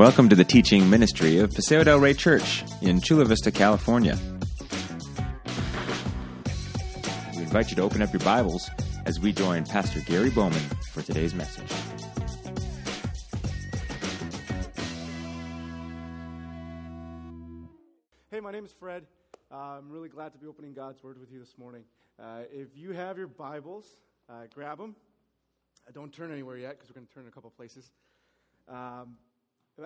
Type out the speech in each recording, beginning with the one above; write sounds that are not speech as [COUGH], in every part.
Welcome to the teaching ministry of Paseo del Rey Church in Chula Vista, California. We invite you to open up your Bibles as we join Pastor Gary Bowman for today's message. Hey, my name is Fred. Uh, I'm really glad to be opening God's Word with you this morning. Uh, if you have your Bibles, uh, grab them. Uh, don't turn anywhere yet because we're going to turn in a couple places. Um,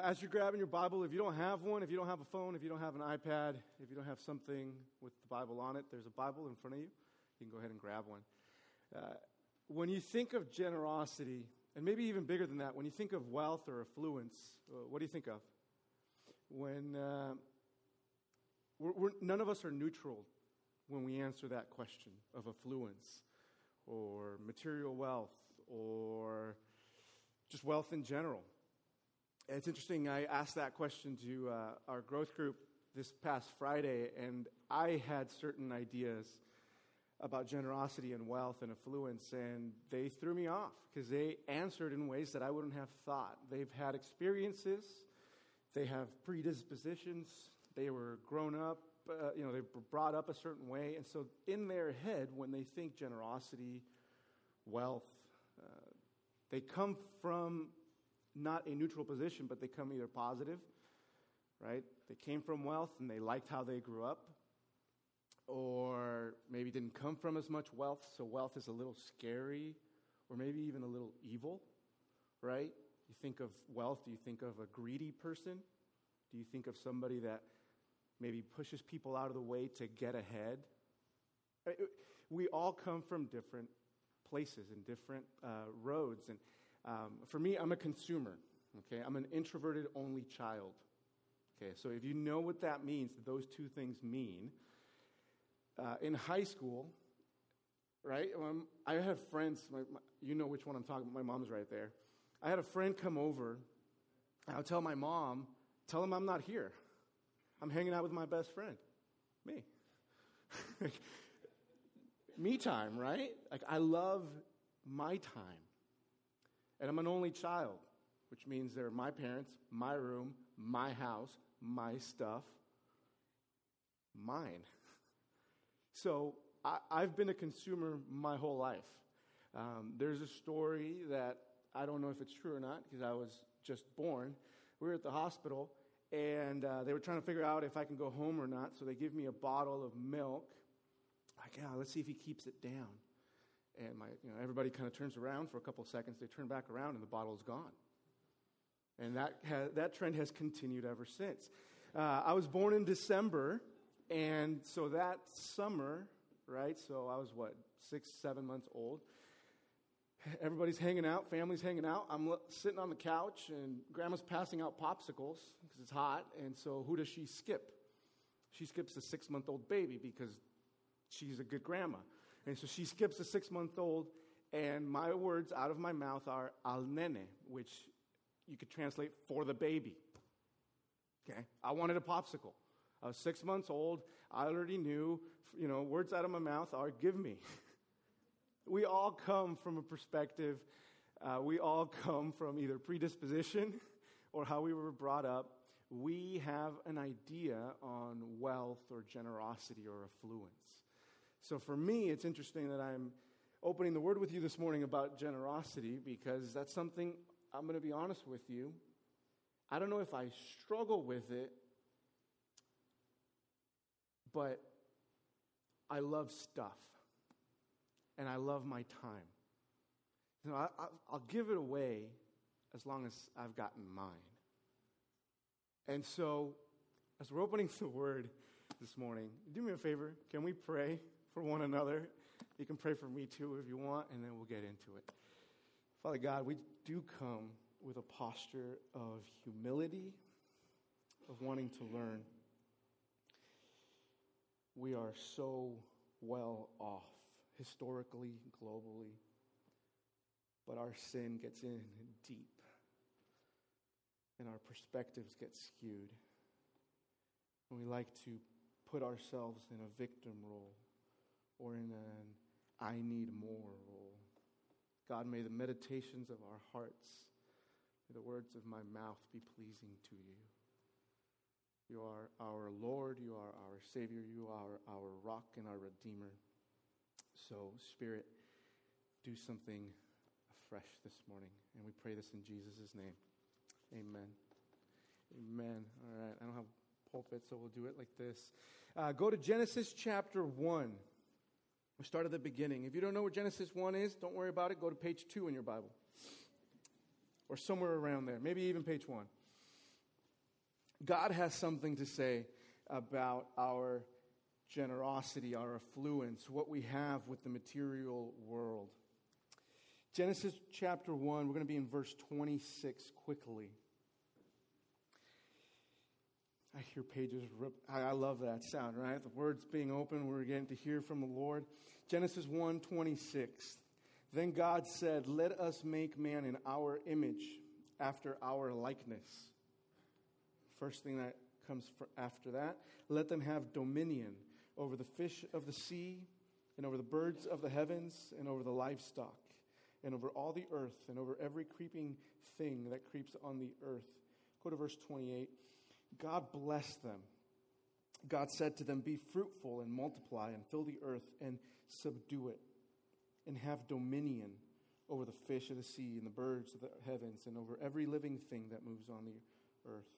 as you're grabbing your Bible, if you don't have one, if you don't have a phone, if you don't have an iPad, if you don't have something with the Bible on it, there's a Bible in front of you. You can go ahead and grab one. Uh, when you think of generosity, and maybe even bigger than that, when you think of wealth or affluence, uh, what do you think of? When uh, we're, we're, none of us are neutral when we answer that question of affluence or material wealth or just wealth in general. It's interesting, I asked that question to uh, our growth group this past Friday, and I had certain ideas about generosity and wealth and affluence, and they threw me off because they answered in ways that I wouldn't have thought. They've had experiences, they have predispositions, they were grown up, uh, you know, they were brought up a certain way, and so in their head, when they think generosity, wealth, uh, they come from not a neutral position, but they come either positive, right? They came from wealth and they liked how they grew up, or maybe didn't come from as much wealth, so wealth is a little scary, or maybe even a little evil, right? You think of wealth, do you think of a greedy person? Do you think of somebody that maybe pushes people out of the way to get ahead? We all come from different places and different uh, roads. And um, for me, I'm a consumer. Okay, I'm an introverted only child. Okay, so if you know what that means, that those two things mean. Uh, in high school, right? Um, I had friends. My, my, you know which one I'm talking about. My mom's right there. I had a friend come over. And I would tell my mom, "Tell him I'm not here. I'm hanging out with my best friend, me." [LAUGHS] me time, right? Like I love my time. And I'm an only child, which means they're my parents, my room, my house, my stuff, mine. [LAUGHS] So I, have been a consumer my whole life. Um, there's a story that I don't know if it's true or not because I was just born. We were at the hospital and uh, they were trying to figure out if I can go home or not. So they give me a bottle of milk. Like, yeah, let's see if he keeps it down. And my, you know, everybody kind of turns around for a couple seconds. They turn back around, and the bottle is gone. And that, has, that trend has continued ever since. Uh, I was born in December, and so that summer, right? So I was what, six, seven months old. Everybody's hanging out, family's hanging out. I'm sitting on the couch, and grandma's passing out popsicles because it's hot. And so, who does she skip? She skips the six month old baby because she's a good grandma. And so she skips a six month old, and my words out of my mouth are al nene, which you could translate for the baby. Okay? I wanted a popsicle. I was six months old. I already knew, you know, words out of my mouth are give me. [LAUGHS] we all come from a perspective, uh, we all come from either predisposition [LAUGHS] or how we were brought up. We have an idea on wealth or generosity or affluence. So for me, it's interesting that I'm opening the word with you this morning about generosity because that's something I'm going to be honest with you. I don't know if I struggle with it, but I love stuff and I love my time. You know, I, will give it away as long as I've gotten mine. And so, as we're opening [LAUGHS] the word this morning, do me a favor. Can we pray? For one another. You can pray for me too if you want, and then we'll get into it. Father God, we do come with a posture of humility, of wanting to learn. We are so well off, historically, globally, but our sin gets in deep, and our perspectives get skewed. And we like to put ourselves in a victim role or in an I need more role. God, may the meditations of our hearts May the words of my mouth be pleasing to you. You are our Lord, you are our Savior, you are our rock and our Redeemer. So, Spirit, do something afresh this morning. And we pray this in Jesus' name. Amen. Amen. All right. I don't have pulpit, so we'll do it like this. Uh, go to Genesis chapter 1. We start at the beginning. If you don't know where Genesis 1 is, don't worry about it. Go to page 2 in your Bible. Or somewhere around there. Maybe even page 1. God has something to say about our generosity, our affluence, what we have with the material world. Genesis chapter 1, we're going to be in verse 26 quickly. I hear pages rip. I love that sound, right? The words being open, we're getting to hear from the Lord. Genesis 1 26. Then God said, Let us make man in our image, after our likeness. First thing that comes after that, let them have dominion over the fish of the sea, and over the birds of the heavens, and over the livestock, and over all the earth, and over every creeping thing that creeps on the earth. Go to verse 28. God blessed them. God said to them, Be fruitful and multiply, and fill the earth, and subdue it, and have dominion over the fish of the sea, and the birds of the heavens, and over every living thing that moves on the earth.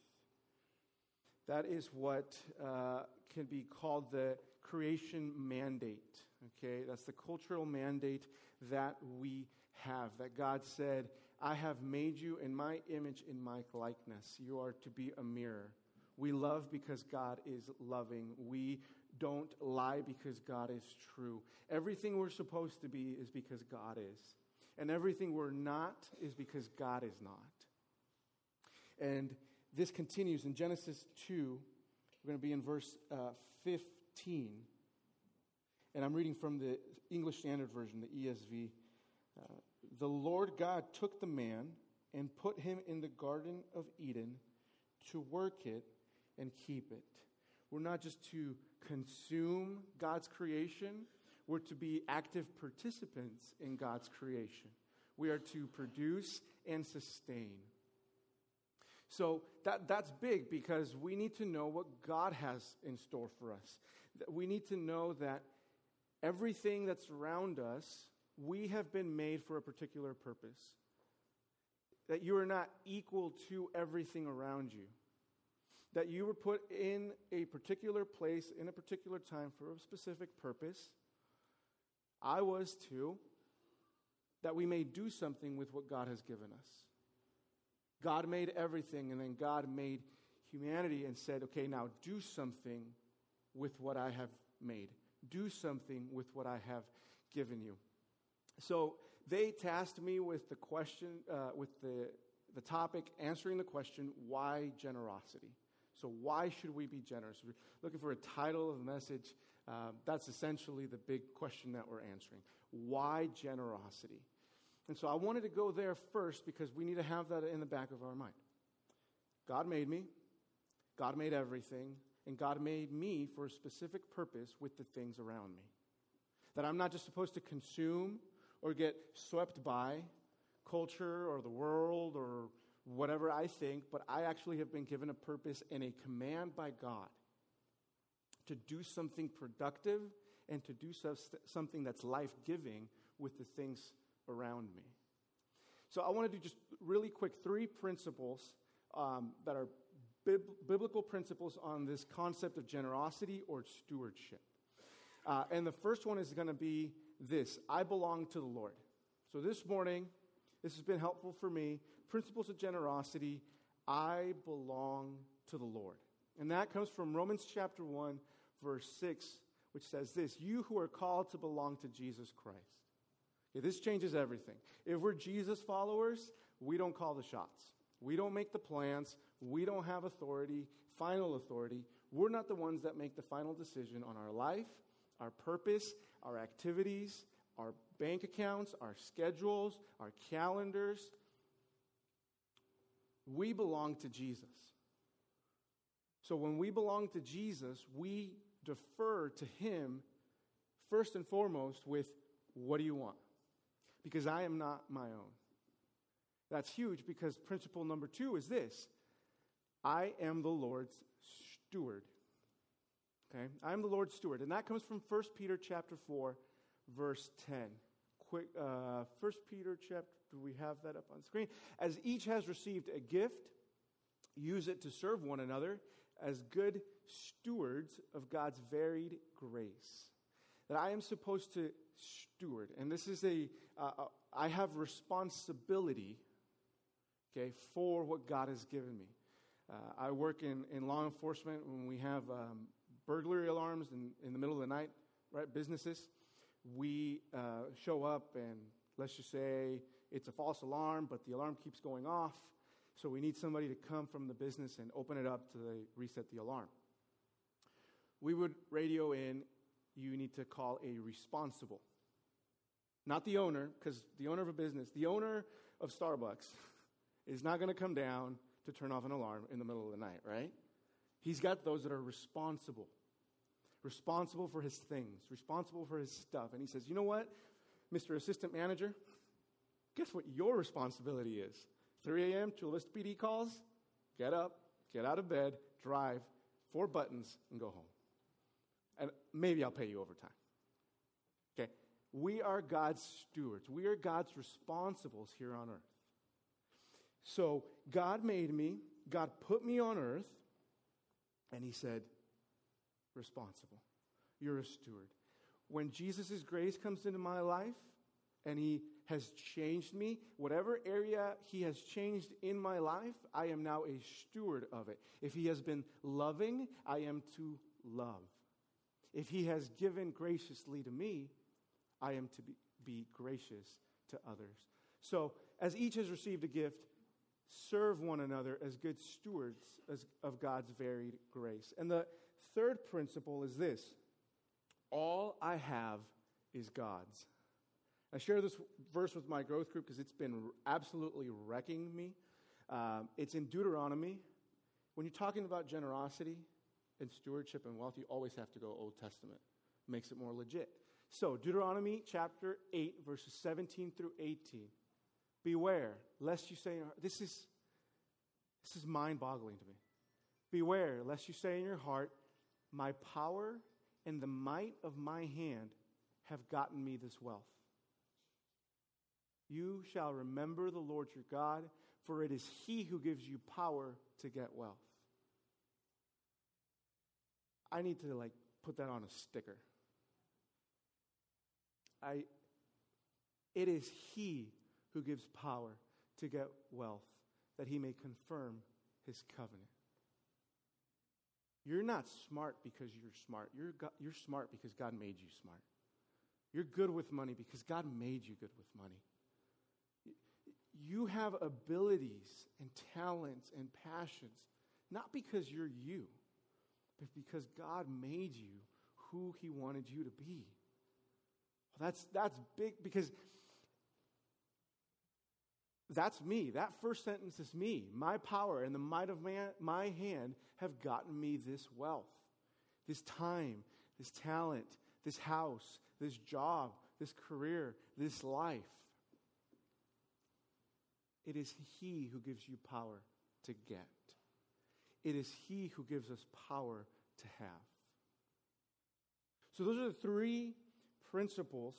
That is what uh, can be called the creation mandate. Okay, that's the cultural mandate that we have. That God said, I have made you in my image, in my likeness. You are to be a mirror. We love because God is loving. We don't lie because God is true. Everything we're supposed to be is because God is. And everything we're not is because God is not. And this continues in Genesis 2. We're going to be in verse uh, 15. And I'm reading from the English Standard Version, the ESV. Uh, the Lord God took the man and put him in the Garden of Eden to work it and keep it. We're not just to consume God's creation, we're to be active participants in God's creation. We are to produce and sustain. So that, that's big because we need to know what God has in store for us. We need to know that everything that's around us, we have been made for a particular purpose. That you are not equal to everything around you that you were put in a particular place, in a particular time for a specific purpose. I was too. That we may do something with what God has given us. God made everything, and then God made humanity and said, okay, now do something with what I have made. Do something with what I have given you. So they tasked me with the question, uh, with the, the topic, answering the question, why generosity? So, why should we be generous? We're looking for a title of the message. Um, that's essentially the big question that we're answering. Why generosity? And so, I wanted to go there first because we need to have that in the back of our mind. God made me, God made everything, and God made me for a specific purpose with the things around me. That I'm not just supposed to consume or get swept by culture or the world or whatever I think, but I actually have been given a purpose and a command by God to do something productive and to do something that's life giving with the things around me. So I want to do just really quick three principles um, that are bib- biblical principles on this concept of generosity or stewardship. Uh, and the first one is going to be this I belong to the Lord. So this morning, this has been helpful for me. Principles of generosity. I belong to the Lord. And that comes from Romans chapter 1, verse 6, which says this You who are called to belong to Jesus Christ. Okay, this changes everything. If we're Jesus followers, we don't call the shots. We don't make the plans. We don't have authority, final authority. We're not the ones that make the final decision on our life, our purpose, our activities, our bank accounts, our schedules, our calendars. We belong to Jesus. So when we belong to Jesus, we defer to Him first and foremost with, What do you want? Because I am not my own. That's huge because principle number two is this I am the Lord's steward. Okay? I am the Lord's steward. And that comes from 1 Peter chapter 4, verse 10. Quick, uh, 1 Peter chapter, do we have that up on screen? As each has received a gift, use it to serve one another as good stewards of God's varied grace. That I am supposed to steward. And this is a. Uh, uh I have responsibility, okay, for what God has given me. Uh, I work in, in law enforcement when we have um, burglary alarms in, in the middle of the night, right? Businesses. We uh, show up and let's just say it's a false alarm, but the alarm keeps going off. So we need somebody to come from the business and open it up to reset the alarm. We would radio in, you need to call a responsible. Not the owner, because the owner of a business, the owner of Starbucks [LAUGHS] is not going to come down to turn off an alarm in the middle of the night, right? He's got those that are responsible, responsible for his things, responsible for his stuff. And he says, You know what, Mr. Assistant Manager? Guess what your responsibility is? 3 a.m., Chula Vista PD calls, get up, get out of bed, drive, four buttons, and go home. And maybe I'll pay you overtime. Okay? We are God's stewards. We are God's responsibles here on earth. So God made me, God put me on earth, and He said, responsible. You're a steward. When Jesus' grace comes into my life and He has changed me, whatever area He has changed in my life, I am now a steward of it. If He has been loving, I am to love. If He has given graciously to me, I am to be, be gracious to others. So, as each has received a gift, serve one another as good stewards of God's varied grace. And the third principle is this all I have is God's. I share this verse with my growth group because it's been absolutely wrecking me. Um, it's in Deuteronomy. When you're talking about generosity and stewardship and wealth, you always have to go Old Testament. Makes it more legit. So, Deuteronomy chapter 8, verses 17 through 18. Beware, lest you say, this is, this is mind boggling to me. Beware, lest you say in your heart, My power and the might of my hand have gotten me this wealth. You shall remember the Lord your God, for it is he who gives you power to get wealth. I need to like put that on a sticker. I it is he who gives power to get wealth, that he may confirm his covenant. You're not smart because you're smart. You're, you're smart because God made you smart. You're good with money because God made you good with money. You have abilities and talents and passions, not because you're you, but because God made you who he wanted you to be. That's, that's big because that's me. That first sentence is me. My power and the might of man, my hand have gotten me this wealth, this time, this talent, this house, this job, this career, this life. It is He who gives you power to get. It is He who gives us power to have. So, those are the three principles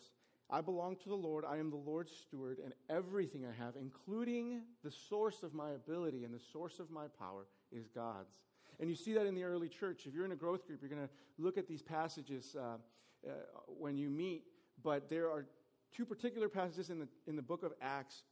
I belong to the Lord. I am the Lord's steward, and everything I have, including the source of my ability and the source of my power, is God's. And you see that in the early church. If you're in a growth group, you're going to look at these passages uh, uh, when you meet. But there are two particular passages in the, in the book of Acts.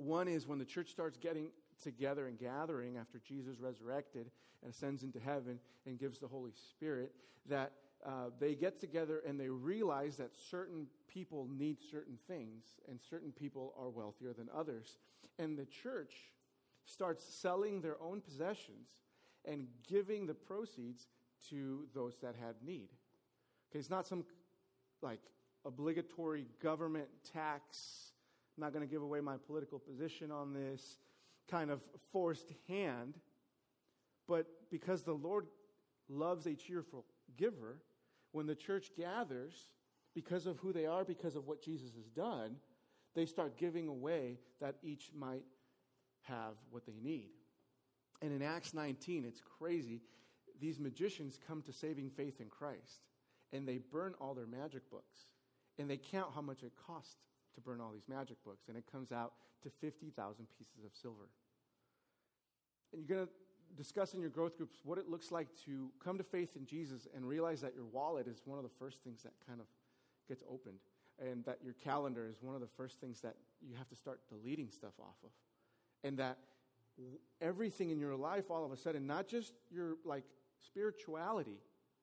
One is when the church starts getting together and gathering after Jesus resurrected and ascends into heaven and gives the Holy Spirit, that uh, they get together and they realize that certain people need certain things and certain people are wealthier than others. And the church starts selling their own possessions and giving the proceeds to those that had need. Okay, it's not some like obligatory government tax. I'm not going to give away my political position on this kind of forced hand. But because the Lord loves a cheerful giver, when the church gathers, because of who they are, because of what Jesus has done, They start giving away that each might have what they need. And in Acts 19, it's crazy. These magicians come to saving faith in Christ and they burn all their magic books. And they count how much it costs to burn all these magic books. And it comes out to 50,000 pieces of silver. And you're going to discuss in your growth groups what it looks like to come to faith in Jesus and realize that your wallet is one of the first things that kind of gets opened. And that your calendar is one of the first things that you have to start deleting stuff off of. And that everything in your life all of a sudden, not just your like spirituality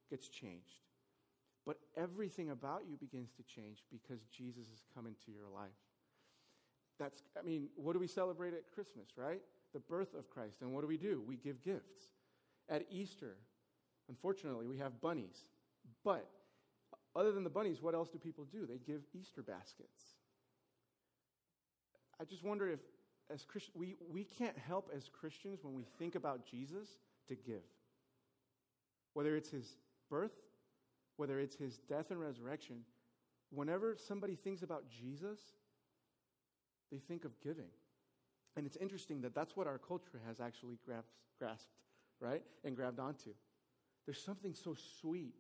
gets changed, but everything about you begins to change because Jesus has come into your life. That's, I mean, what do we celebrate at Christmas, right? The birth of Christ. And what do we do? We give gifts. At Easter, unfortunately, we have bunnies. But other than the bunnies, what else do people do? They give Easter baskets. I just wonder if, as Christians, we, we can't help as Christians when we think about Jesus to give. Whether it's his birth, whether it's his death and resurrection, whenever somebody thinks about Jesus, they think of giving. And it's interesting that that's what our culture has actually grasped, right? And grabbed onto. There's something so sweet.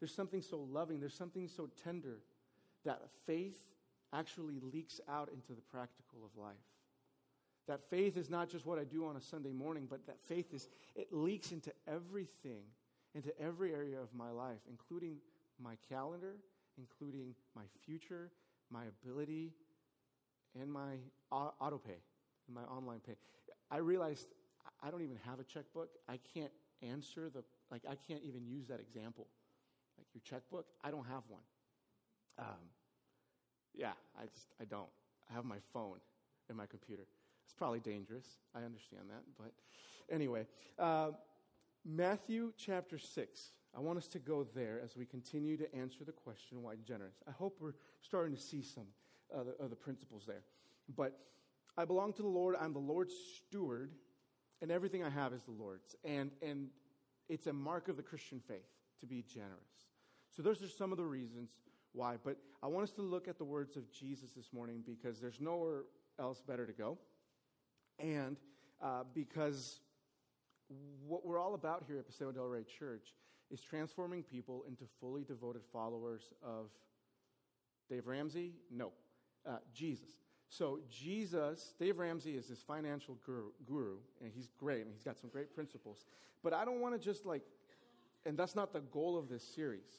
There's something so loving. There's something so tender that faith actually leaks out into the practical of life. That faith is not just what I do on a Sunday morning, but that faith is, it leaks into everything into every area of my life, including my calendar, including my future, my ability, and my auto pay, and my online pay. I realized I don't even have a checkbook. I can't answer the, like, I can't even use that example. Like your checkbook, I don't have one. Um, yeah, I just, I don't. I have my phone and my computer. It's probably dangerous. I understand that. But anyway, uh, Matthew chapter 6. I want us to go there as we continue to answer the question why generous. I hope we're starting to see some of the, of the principles there. But I belong to the Lord. I'm the Lord's steward, and everything I have is the Lord's. And, and it's a mark of the Christian faith to be generous. So, those are some of the reasons why. But I want us to look at the words of Jesus this morning because there's nowhere else better to go. And uh, because what we're all about here at Paseo del Rey Church is transforming people into fully devoted followers of Dave Ramsey? No, uh, Jesus. So, Jesus, Dave Ramsey is this financial guru, guru, and he's great, and he's got some great principles. But I don't want to just like, and that's not the goal of this series,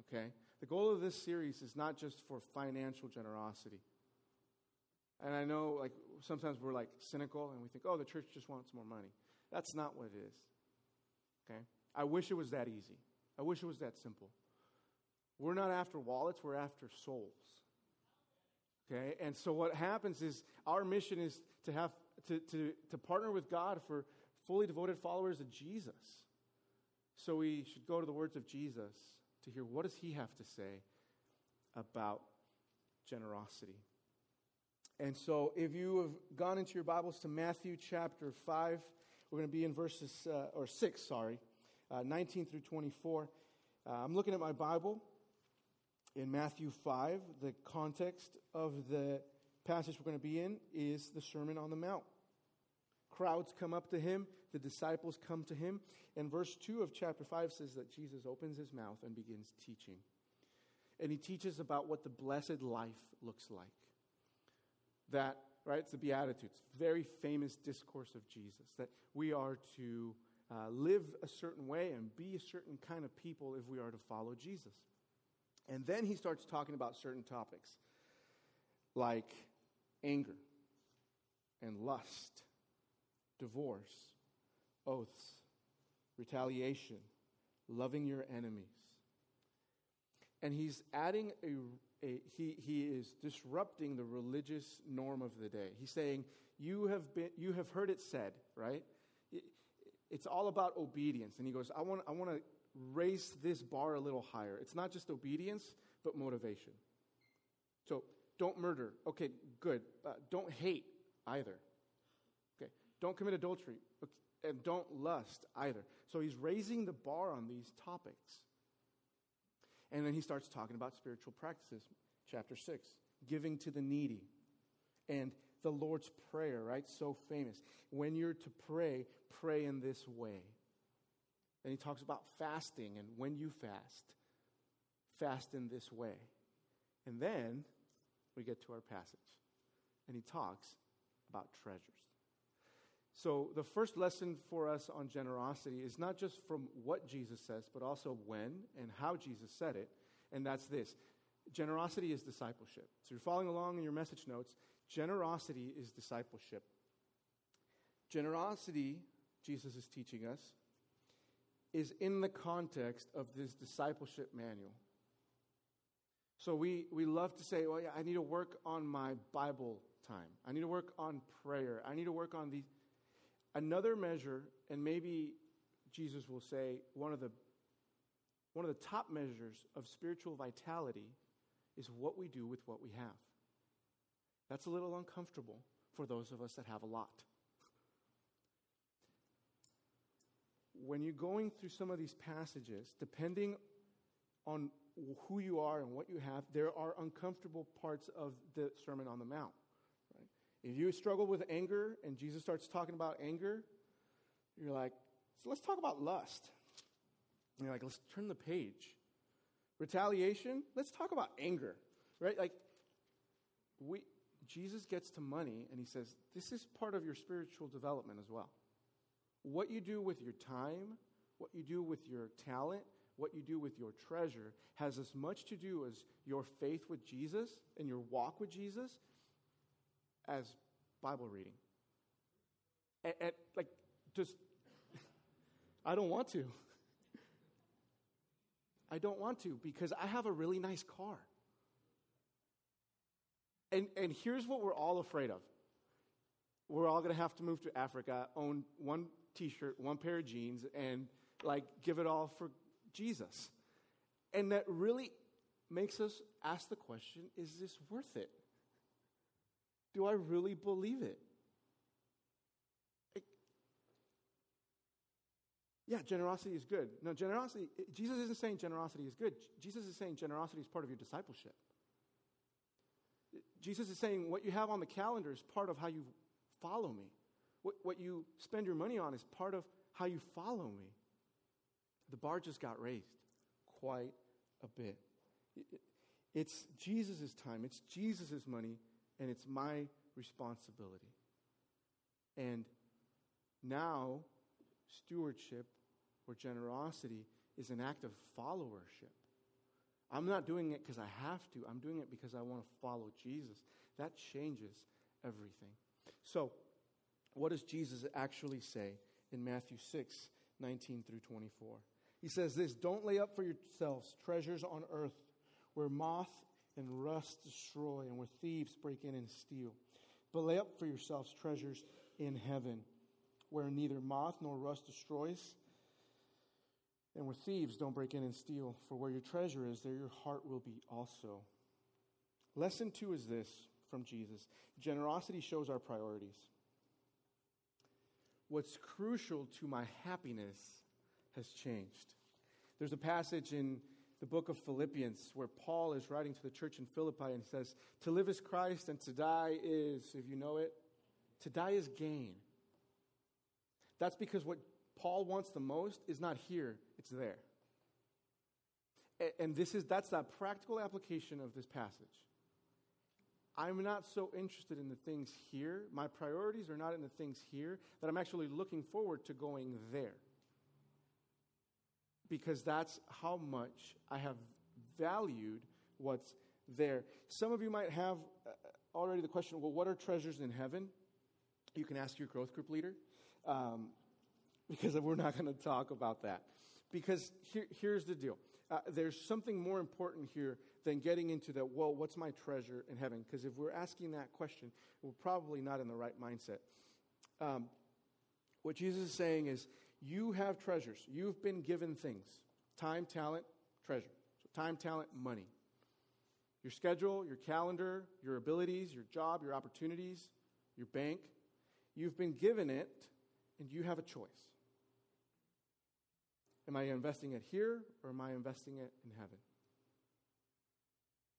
okay? The goal of this series is not just for financial generosity. And I know, like, sometimes we're like cynical and we think, oh, the church just wants more money. That's not what it is. Okay? I wish it was that easy. I wish it was that simple. We're not after wallets, we're after souls. Okay? And so what happens is our mission is to have to, to, to partner with God for fully devoted followers of Jesus. So we should go to the words of Jesus to hear what does he have to say about generosity. And so if you have gone into your Bibles to Matthew chapter 5, we're going to be in verses, uh, or 6, sorry, uh, 19 through 24. Uh, I'm looking at my Bible in Matthew 5. The context of the passage we're going to be in is the Sermon on the Mount. Crowds come up to him, the disciples come to him, and verse 2 of chapter 5 says that Jesus opens his mouth and begins teaching. And he teaches about what the blessed life looks like. That right? It's the Beatitudes, very famous discourse of Jesus, that we are to uh, live a certain way and be a certain kind of people if we are to follow Jesus. And then he starts talking about certain topics like anger and lust, divorce, oaths, retaliation, loving your enemies. And he's adding a a, he, he is disrupting the religious norm of the day. He's saying, you have, been, you have heard it said, right? It, it's all about obedience. And he goes, I want, I want to raise this bar a little higher. It's not just obedience, but motivation. So don't murder. Okay, good. Uh, don't hate either. Okay, don't commit adultery. Okay, and don't lust either. So he's raising the bar on these topics. And then he starts talking about spiritual practices. Chapter 6. giving to the needy. And the Lord's Prayer, right? So famous. When you're to pray, pray in this way. And he talks about fasting and when you fast, fast in this way. And then we get to our passage. And he talks about treasures. So, the first lesson for us on generosity is not just from what Jesus says, but also when and how Jesus said it. And that's this generosity is discipleship. So, you're following along in your message notes. Generosity is discipleship. Generosity, Jesus is teaching us, is in the context of this discipleship manual. So we, we love to say, well, yeah, I need to work on my Bible time. I need to work on prayer. I need to work on these. Another measure, and maybe Jesus will say one of the one of the top measures of spiritual vitality is what we do with what we have. That's a little uncomfortable for those of us that have a lot. When you're going through some of these passages, depending on who you are and what you have, there are uncomfortable parts of the Sermon on the Mount. If you struggle with anger and Jesus starts talking about anger, you're like, so let's talk about lust. And you're like, let's turn the page. Retaliation, let's talk about anger, right? Like, we, Jesus gets to money and he says, This is part of your spiritual development as well. What you do with your time, what you do with your talent, what you do with your treasure has as much to do as your faith with Jesus and your walk with Jesus as Bible reading. And, and like, just, I don't want to. I don't want to because I have a really nice car. And, and here's what we're all afraid of we're all going to have to move to Africa, own one t shirt, one pair of jeans, and like give it all for Jesus. And that really makes us ask the question is this worth it? Do I really believe it? yeah, generosity is good. No, generosity, Jesus isn't saying generosity is good. Jesus is saying generosity is part of your discipleship. Jesus is saying what you have on the calendar is part of how you follow me. What, what you spend your money on is part of how you follow me. The bar just got raised quite a bit. It's Jesus' time, it's Jesus' money, and it's my responsibility. And now, stewardship or generosity is an act of followership. I'm not doing it because I have to. I'm doing it because I want to follow Jesus. That changes everything. So, what does Jesus actually say in Matthew 6, 19 through 24? He says this Don't lay up for yourselves treasures on earth where moth and rust destroy and where thieves break in and steal. But lay up for yourselves treasures in heaven where neither moth nor rust destroys and where thieves don't break in and steal. For where your treasure is, there your heart will be also. Lesson two is this from Jesus generosity shows our priorities. What's crucial to my happiness has changed. There's a passage in the book of Philippians where Paul is writing to the church in Philippi and says, To live is Christ and to die is, if you know it, to die is gain. That's because what Paul wants the most is not here, it's there. And this is that's that practical application of this passage. I'm not so interested in the things here. My priorities are not in the things here that I'm actually looking forward to going there. Because that's how much I have valued what's there. Some of you might have uh, already the question well, what are treasures in heaven? You can ask your growth group leader. Um, because we're not going to talk about that. Because here, here's the deal uh, there's something more important here than getting into that, well, what's my treasure in heaven? Because if we're asking that question, we're probably not in the right mindset. Um, what Jesus is saying is, you have treasures. You've been given things time, talent, treasure. So, time, talent, money. Your schedule, your calendar, your abilities, your job, your opportunities, your bank. You've been given it, and you have a choice. Am I investing it here or am I investing it in heaven?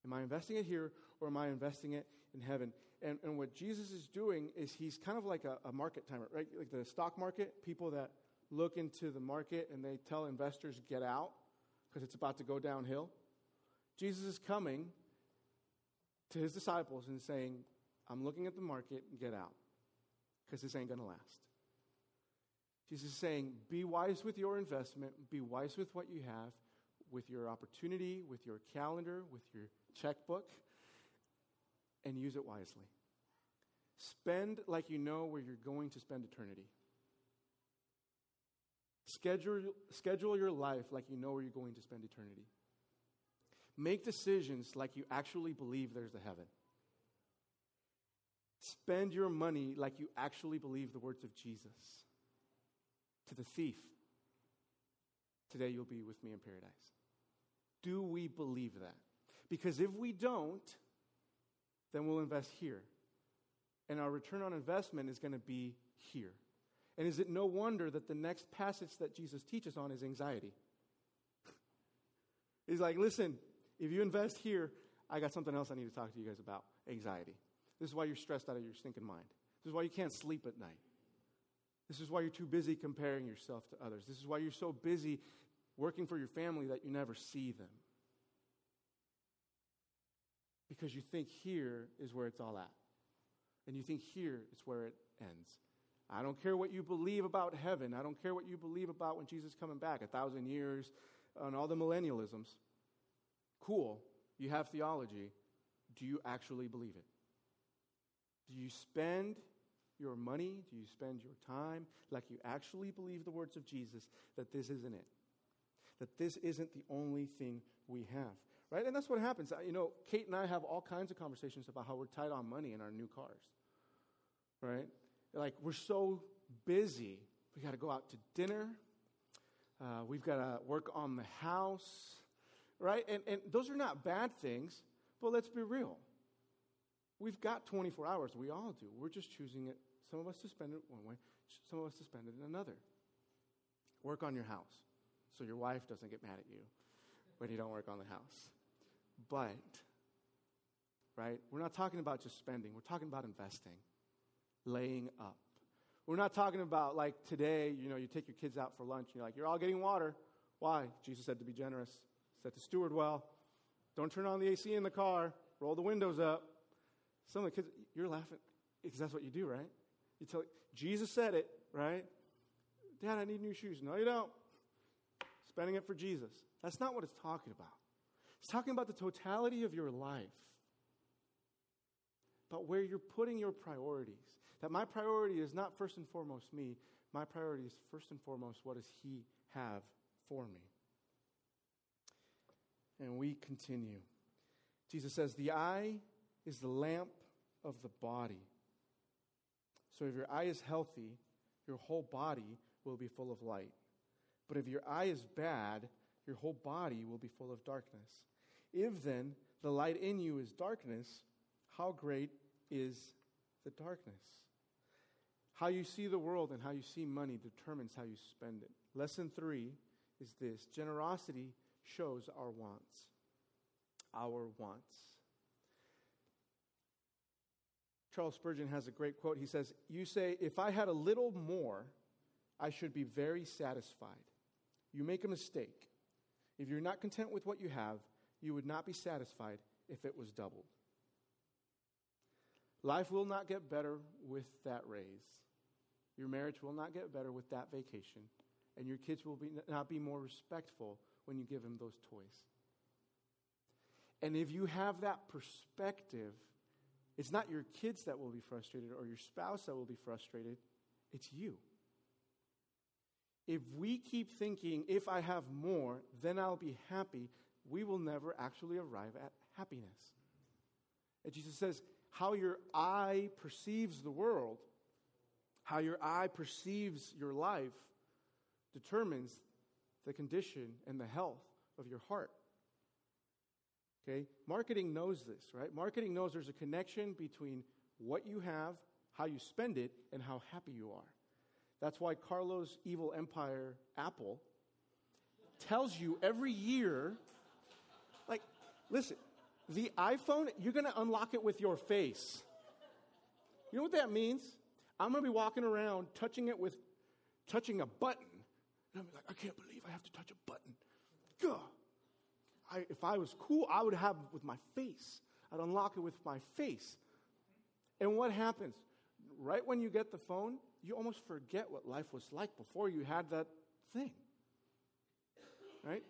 Am I investing it here or am I investing it in heaven? And, and what Jesus is doing is he's kind of like a, a market timer, right? Like the stock market, people that look into the market and they tell investors, get out because it's about to go downhill. Jesus is coming to his disciples and saying, I'm looking at the market, get out because this ain't going to last. Jesus is saying, be wise with your investment, be wise with what you have, with your opportunity, with your calendar, with your checkbook, and use it wisely. Spend like you know where you're going to spend eternity. Schedule, schedule your life like you know where you're going to spend eternity. Make decisions like you actually believe there's a heaven. Spend your money like you actually believe the words of Jesus. To the thief, today you'll be with me in paradise. Do we believe that? Because if we don't, then we'll invest here. And our return on investment is going to be here. And is it no wonder that the next passage that Jesus teaches on is anxiety? [LAUGHS] He's like, listen, if you invest here, I got something else I need to talk to you guys about anxiety. This is why you're stressed out of your stinking mind. This is why you can't sleep at night. This is why you're too busy comparing yourself to others. This is why you're so busy working for your family that you never see them. Because you think here is where it's all at. And you think here is where it ends. I don't care what you believe about heaven. I don't care what you believe about when Jesus coming back, a thousand years, and all the millennialisms. Cool. You have theology. Do you actually believe it? Do you spend your money? Do you spend your time like you actually believe the words of Jesus that this isn't it? That this isn't the only thing we have. Right? And that's what happens. You know, Kate and I have all kinds of conversations about how we're tight on money in our new cars. Right? Like, we're so busy. We got to go out to dinner. Uh, we've got to work on the house. Right? And, and those are not bad things, but let's be real. We've got 24 hours. We all do. We're just choosing it. Some of us to spend it one way, some of us to spend it in another. Work on your house so your wife doesn't get mad at you when you don't work on the house. But, right, we're not talking about just spending, we're talking about investing, laying up. We're not talking about like today, you know, you take your kids out for lunch and you're like, you're all getting water. Why? Jesus said to be generous, he said to steward well. Don't turn on the AC in the car, roll the windows up. Some of the kids, you're laughing because that's what you do, right? You tell Jesus said it, right? Dad, I need new shoes. No, you don't. Spending it for Jesus. That's not what it's talking about. It's talking about the totality of your life, but where you're putting your priorities. That my priority is not first and foremost me, my priority is first and foremost what does He have for me? And we continue. Jesus says, The eye is the lamp of the body. So if your eye is healthy, your whole body will be full of light. But if your eye is bad, your whole body will be full of darkness. If then the light in you is darkness, how great is the darkness? How you see the world and how you see money determines how you spend it. Lesson three is this generosity shows our wants. Our wants. Charles Spurgeon has a great quote. He says, You say, if I had a little more, I should be very satisfied. You make a mistake. If you're not content with what you have, you would not be satisfied if it was doubled. Life will not get better with that raise. Your marriage will not get better with that vacation. And your kids will be, not be more respectful when you give them those toys. And if you have that perspective, it's not your kids that will be frustrated or your spouse that will be frustrated, it's you. If we keep thinking, if I have more, then I'll be happy, we will never actually arrive at happiness. And Jesus says, how your eye perceives the world, how your eye perceives your life, determines the condition and the health of your heart. Okay? Marketing knows this, right? Marketing knows there's a connection between what you have, how you spend it, and how happy you are. That's why Carlos' evil empire, Apple, tells you every year like, Listen, The iPhone, you're going to unlock it with your face. You know what that means? I'm going to be walking around touching it with touching a button. And I'm like, I can't believe I have to touch a button. Gah. I, if I was cool, I would have it with my face. I'd unlock it with my face. And what happens? Right when you get the phone, you almost forget what life was like before you had that thing. Right?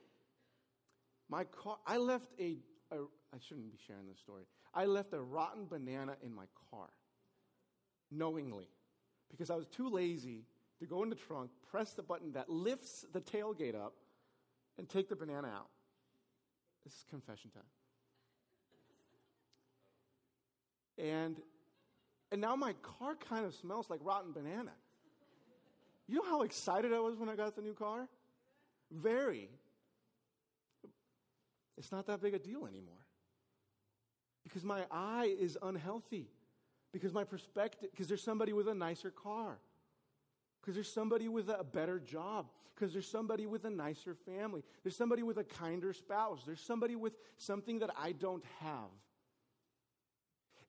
My car, I left a, a I shouldn't be sharing this story. I left a rotten banana in my car knowingly because I was too lazy to go in the trunk, press the button that lifts the tailgate up, and take the banana out. This is confession time. And, and now my car kind of smells like rotten banana. You know how excited I was when I got the new car? Very. It's not that big a deal anymore. Because my eye is unhealthy. Because my perspective, because there's somebody with a nicer car. Because there's somebody with a better job. Because there's somebody with a nicer family. There's somebody with a kinder spouse. There's somebody with something that I don't have.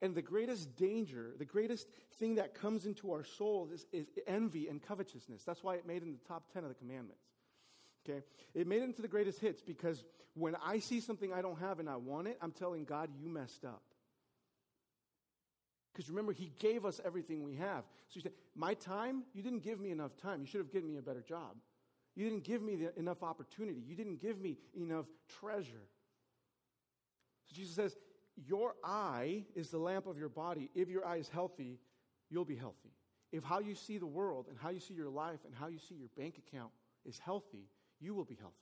And the greatest danger, the greatest thing that comes into our soul is, is, envy and covetousness. That's why it made in the top 10 of the commandments. Okay? It made it into the greatest hits because when I see something I don't have and I want it, I'm telling God, you messed up. Because remember, He gave us everything we have. So you say, My time, you didn't give me enough time. You should have given me a better job. You didn't give me the, enough opportunity. You didn't give me enough treasure. So Jesus says, Your eye is the lamp of your body. If your eye is healthy, you'll be healthy. If how you see the world and how you see your life and how you see your bank account is healthy, you will be healthy.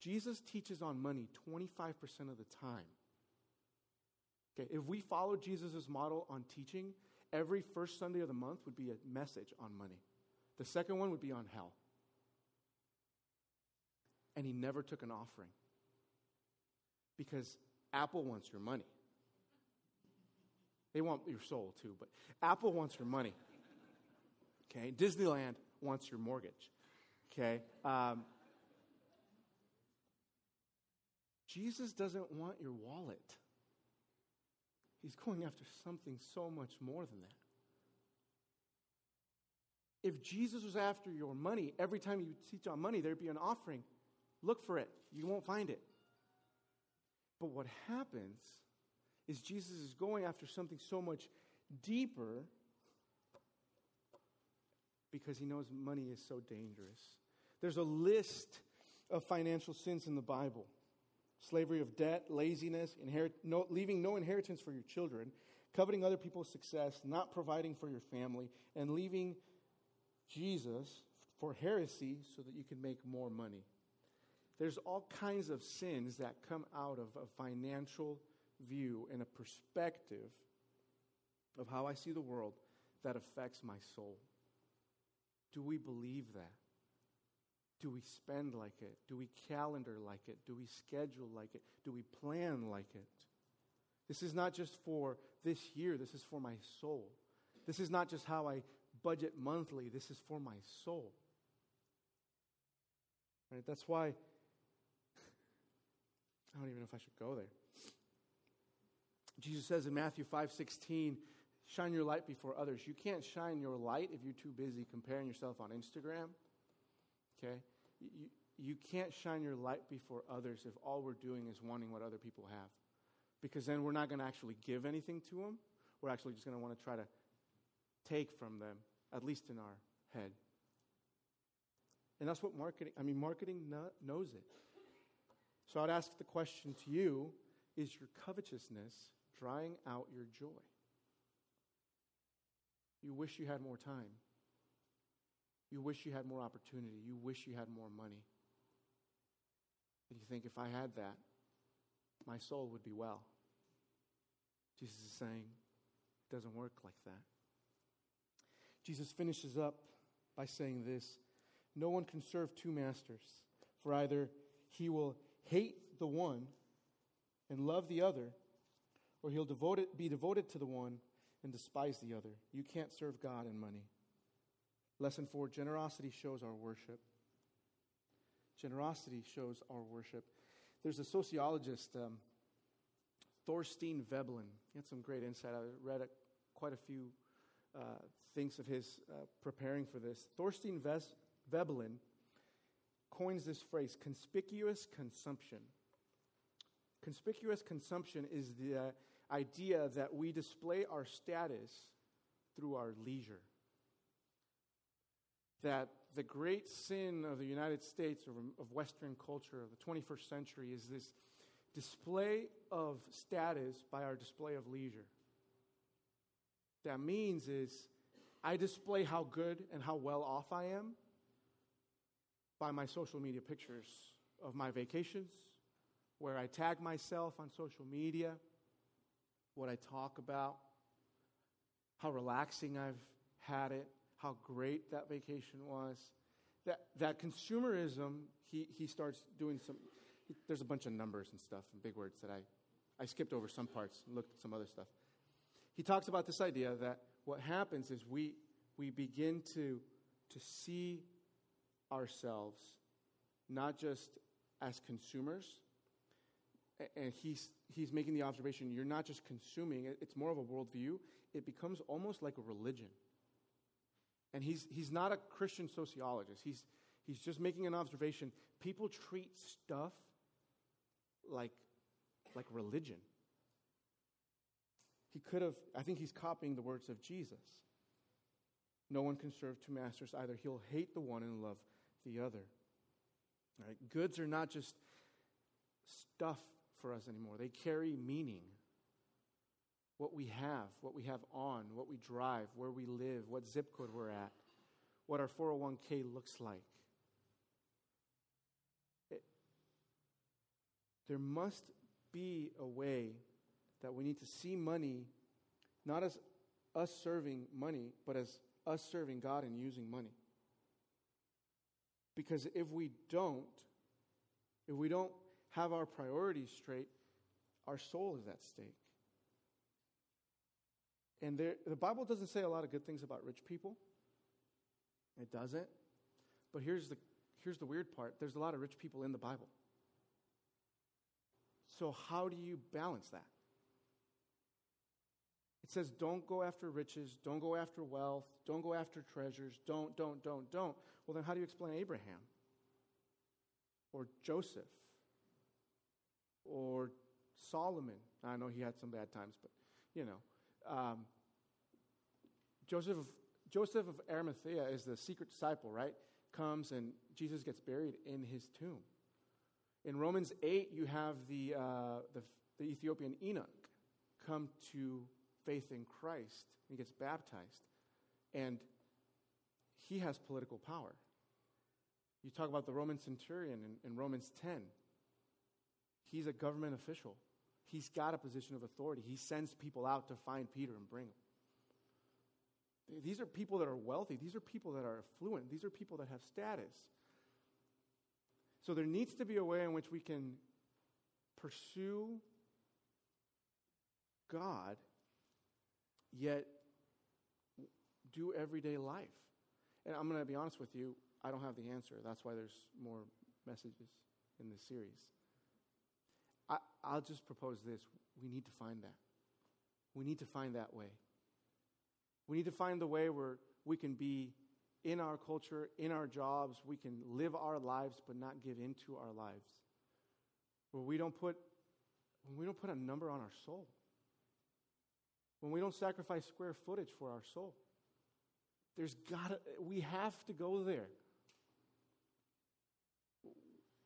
Jesus teaches on money 25% of the time. Okay, if we followed Jesus' model on teaching, every first Sunday of the month would be a message on money. The second one would be on hell. And he never took an offering because Apple wants your money. They want your soul too, but Apple wants your money. Okay, Disneyland wants your mortgage. Okay, um, Jesus doesn't want your wallet. He's going after something so much more than that. If Jesus was after your money, every time you teach on money, there'd be an offering. Look for it. You won't find it. But what happens is Jesus is going after something so much deeper because he knows money is so dangerous. There's a list of financial sins in the Bible slavery of debt, laziness, inherit, no, leaving no inheritance for your children, coveting other people's success, not providing for your family, and leaving Jesus for heresy so that you can make more money. There's all kinds of sins that come out of a financial view and a perspective of how I see the world that affects my soul. Do we believe that? Do we spend like it? Do we calendar like it? Do we schedule like it? Do we plan like it? This is not just for this year, this is for my soul. This is not just how I budget monthly, this is for my soul. Right? That's why I don't even know if I should go there. Jesus says in Matthew 5:16, shine your light before others. You can't shine your light if you're too busy comparing yourself on Instagram Okay? You, you can't shine your light before others if all we're doing is wanting what other people have. Because then we're not going to actually give anything to them. We're actually just going to want to try to take from them, at least in our head. And that's what marketing, I mean, marketing knows it. So I'd ask the question to you is your covetousness drying out your joy? You wish you had more time. You wish you had more opportunity. You wish you had more money. And you think, if I had that, my soul would be well. Jesus is saying, it doesn't work like that. Jesus finishes up by saying this No one can serve two masters, for either he will hate the one and love the other, or he'll be devoted to the one and despise the other. You can't serve God and money. Lesson four generosity shows our worship. Generosity shows our worship. there's a sociologist, um, Thorstein Veblen. He had some great insight. I read a, quite a few uh, things of his uh, preparing for this. Thorstein Ves- Veblen coins this phrase conspicuous consumption. Conspicuous consumption is the idea that we display our status through our leisure. That the great sin of the United States of Western culture of the 21st century is this display of status by our display of leisure. That means is I display how good and how well off I am by my social media pictures of my vacations, where I tag myself on social media, what I talk about, how relaxing I've had it, how great that vacation was. That, that consumerism, he, he starts doing some, he, there's a bunch of numbers and stuff and big words that I, I skipped over some parts and looked at some other stuff. He talks about this idea that what happens is we, we begin to, to see ourselves not just as consumers, and he's, he's making the observation you're not just consuming, it's more of a worldview. It becomes almost like a religion. And he's, he's not a Christian sociologist, he's, he's just making an observation. People treat stuff like, like religion. He could have, I think he's copying the words of Jesus. No one can serve two masters either. He'll hate the one and love the other. Right? Goods are not just stuff for us anymore, they carry meaning. What we have, what we have on, what we drive, where we live, what zip code we're at, what our 401k looks like. It, there must be a way that we need to see money not as us serving money, but as us serving God and using money. Because if we don't, if we don't have our priorities straight, our soul is at stake. And there, the Bible doesn't say a lot of good things about rich people. It doesn't. But here's the, here's the weird part there's a lot of rich people in the Bible. So, how do you balance that? It says, don't go after riches, don't go after wealth, don't go after treasures, don't, don't, don't, don't. Well, then how do you explain Abraham? Or Joseph? Or Solomon? I know he had some bad times, but you know. Um, Joseph, of, Joseph of Arimathea is the secret disciple, right? Comes and Jesus gets buried in his tomb. In Romans 8, you have the, uh, the, the Ethiopian eunuch come to faith in Christ. He gets baptized. And he has political power. You talk about the Roman centurion in, in Romans 10. He's a government official. He's got a position of authority. He sends people out to find Peter and bring him. These are people that are wealthy. These are people that are affluent. These are people that have status. So there needs to be a way in which we can pursue God yet do everyday life. And I'm going to be honest with you, I don't have the answer. That's why there's more messages in this series. I'll just propose this. We need to find that. We need to find that way. We need to find the way where we can be in our culture, in our jobs, we can live our lives but not give into our lives. Where we don't put when we don't put a number on our soul when we don't sacrifice square footage for our soul. There's got we have to go there.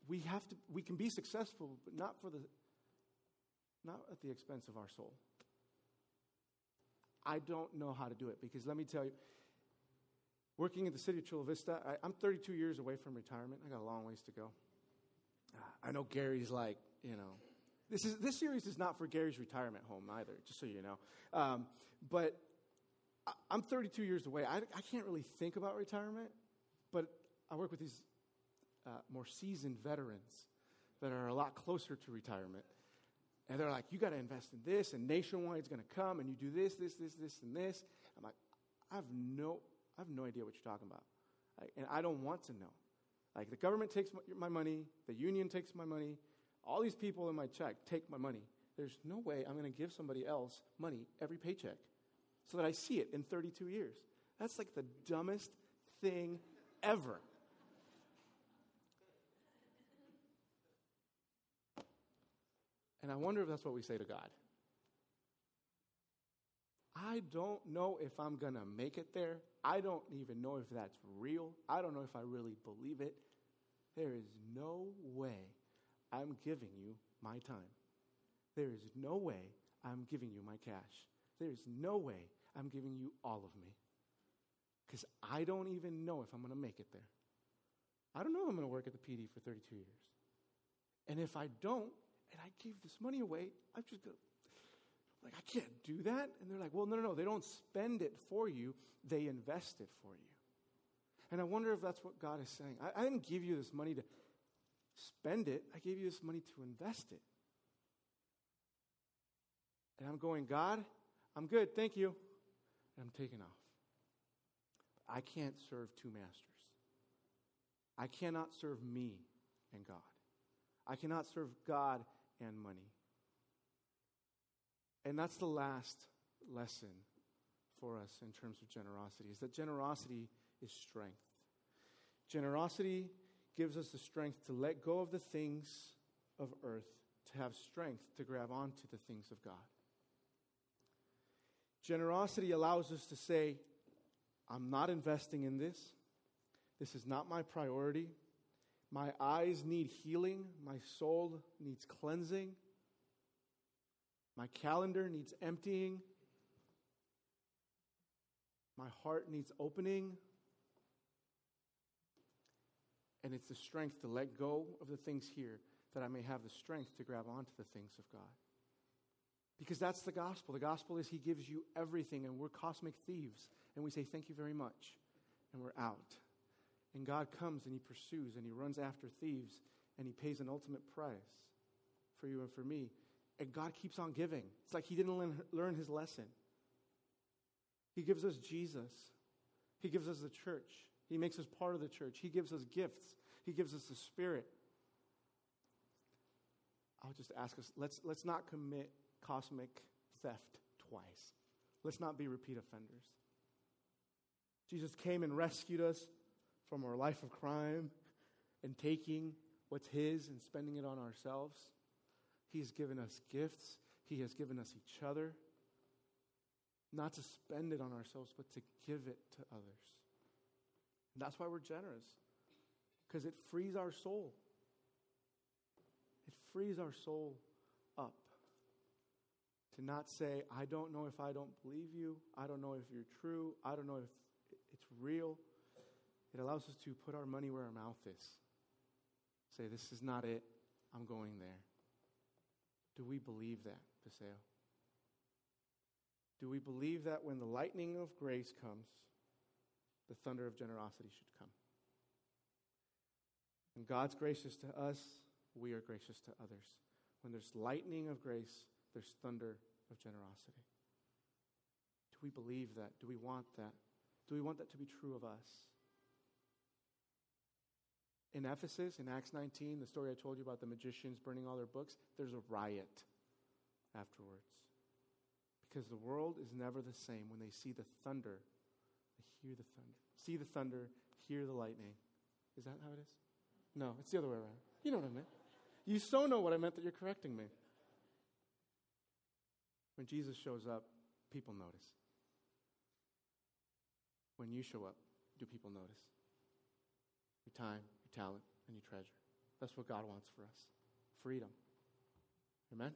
We have to, we can be successful, but not for the, not at the expense of our soul. I don't know how to do it because let me tell you, working in the city of Chula Vista, I, am 32 years away from retirement. I got a long ways to go. I know Gary's like, you know, this, is, this series is not for Gary's retirement home either, just so you know. Um, but I, I'm 32 years away. I, I can't really think about retirement, but I work with these uh, more seasoned veterans that are a lot closer to retirement. And they're like, you got to invest in this, and Nationwide's going to come, and you do this, this, this, this, and this. I'm like, I have no, I have no idea what you're talking about, and I don't want to know. Like the government takes my money, the union takes my money, all these people in my check take my money. There's no way I'm going to give somebody else money every paycheck so that I see it in 32 years. That's like the dumbest thing ever. And I wonder if that's what we say to God. I don't know if I'm going to make it there. I don't even know if that's real. I don't know if I really believe it. There is no way I'm giving you my time. There is no way I'm giving you my cash. There is no way I'm giving you all of me. Because I don't even know if I'm going to make it there. I don't know if I'm going to work at the PD for 32 years. And if I don't, and I gave this money away, I'm just going to, like, I can't do that. And they're like, well, no, no, no. They don't spend it for you, they invest it for you. And I wonder if that's what God is saying. I, I didn't give you this money to spend it, I gave you this money to invest it. And I'm going, God, I'm good, thank you. And I'm taking off. I can't serve two masters. I cannot serve me and God. I cannot serve God and money. And that's the last lesson for us in terms of generosity is that generosity is strength. Generosity gives us the strength to let go of the things of earth, to have strength to grab onto the things of God. Generosity allows us to say, I'm not investing in this. This is not my priority. My eyes need healing. My soul needs cleansing. My calendar needs emptying. My heart needs opening. And it's the strength to let go of the things here that I may have the strength to grab onto the things of God. Because that's the gospel. The gospel is He gives you everything, and we're cosmic thieves. And we say, Thank you very much. And we're out. And God comes and He pursues and He runs after thieves and He pays an ultimate price for you and for me. And God keeps on giving. It's like He didn't learn His lesson. He gives us Jesus, He gives us the church, He makes us part of the church, He gives us gifts, He gives us the Spirit. I'll just ask us let's, let's not commit cosmic theft twice. Let's not be repeat offenders. Jesus came and rescued us from our life of crime and taking what's His and spending it on ourselves. He has given us gifts, He has given us each other. Not to spend it on ourselves, but to give it to others. And that's why we're generous, because it frees our soul. It frees our soul up to not say, I don't know if I don't believe you. I don't know if you're true. I don't know if it's real. It allows us to put our money where our mouth is. Say, this is not it. I'm going there. Do we believe that, Paseo? Do we believe that when the lightning of grace comes, the thunder of generosity should come? When God's gracious to us, we are gracious to others. When there's lightning of grace, there's thunder of generosity. Do we believe that? Do we want that? Do we want that to be true of us? In Ephesus, in Acts 19, the story I told you about the magicians burning all their books, there's a riot afterwards. Because the world is never the same when they see the thunder. They hear the thunder. See the thunder, hear the lightning. Is that how it is? No, it's the other way around. You know what I meant. You so know what I meant that you're correcting me. When Jesus shows up, people notice. When you show up, do people notice? Your time, talent, and your treasure. That's what God wants for us freedom. Amen?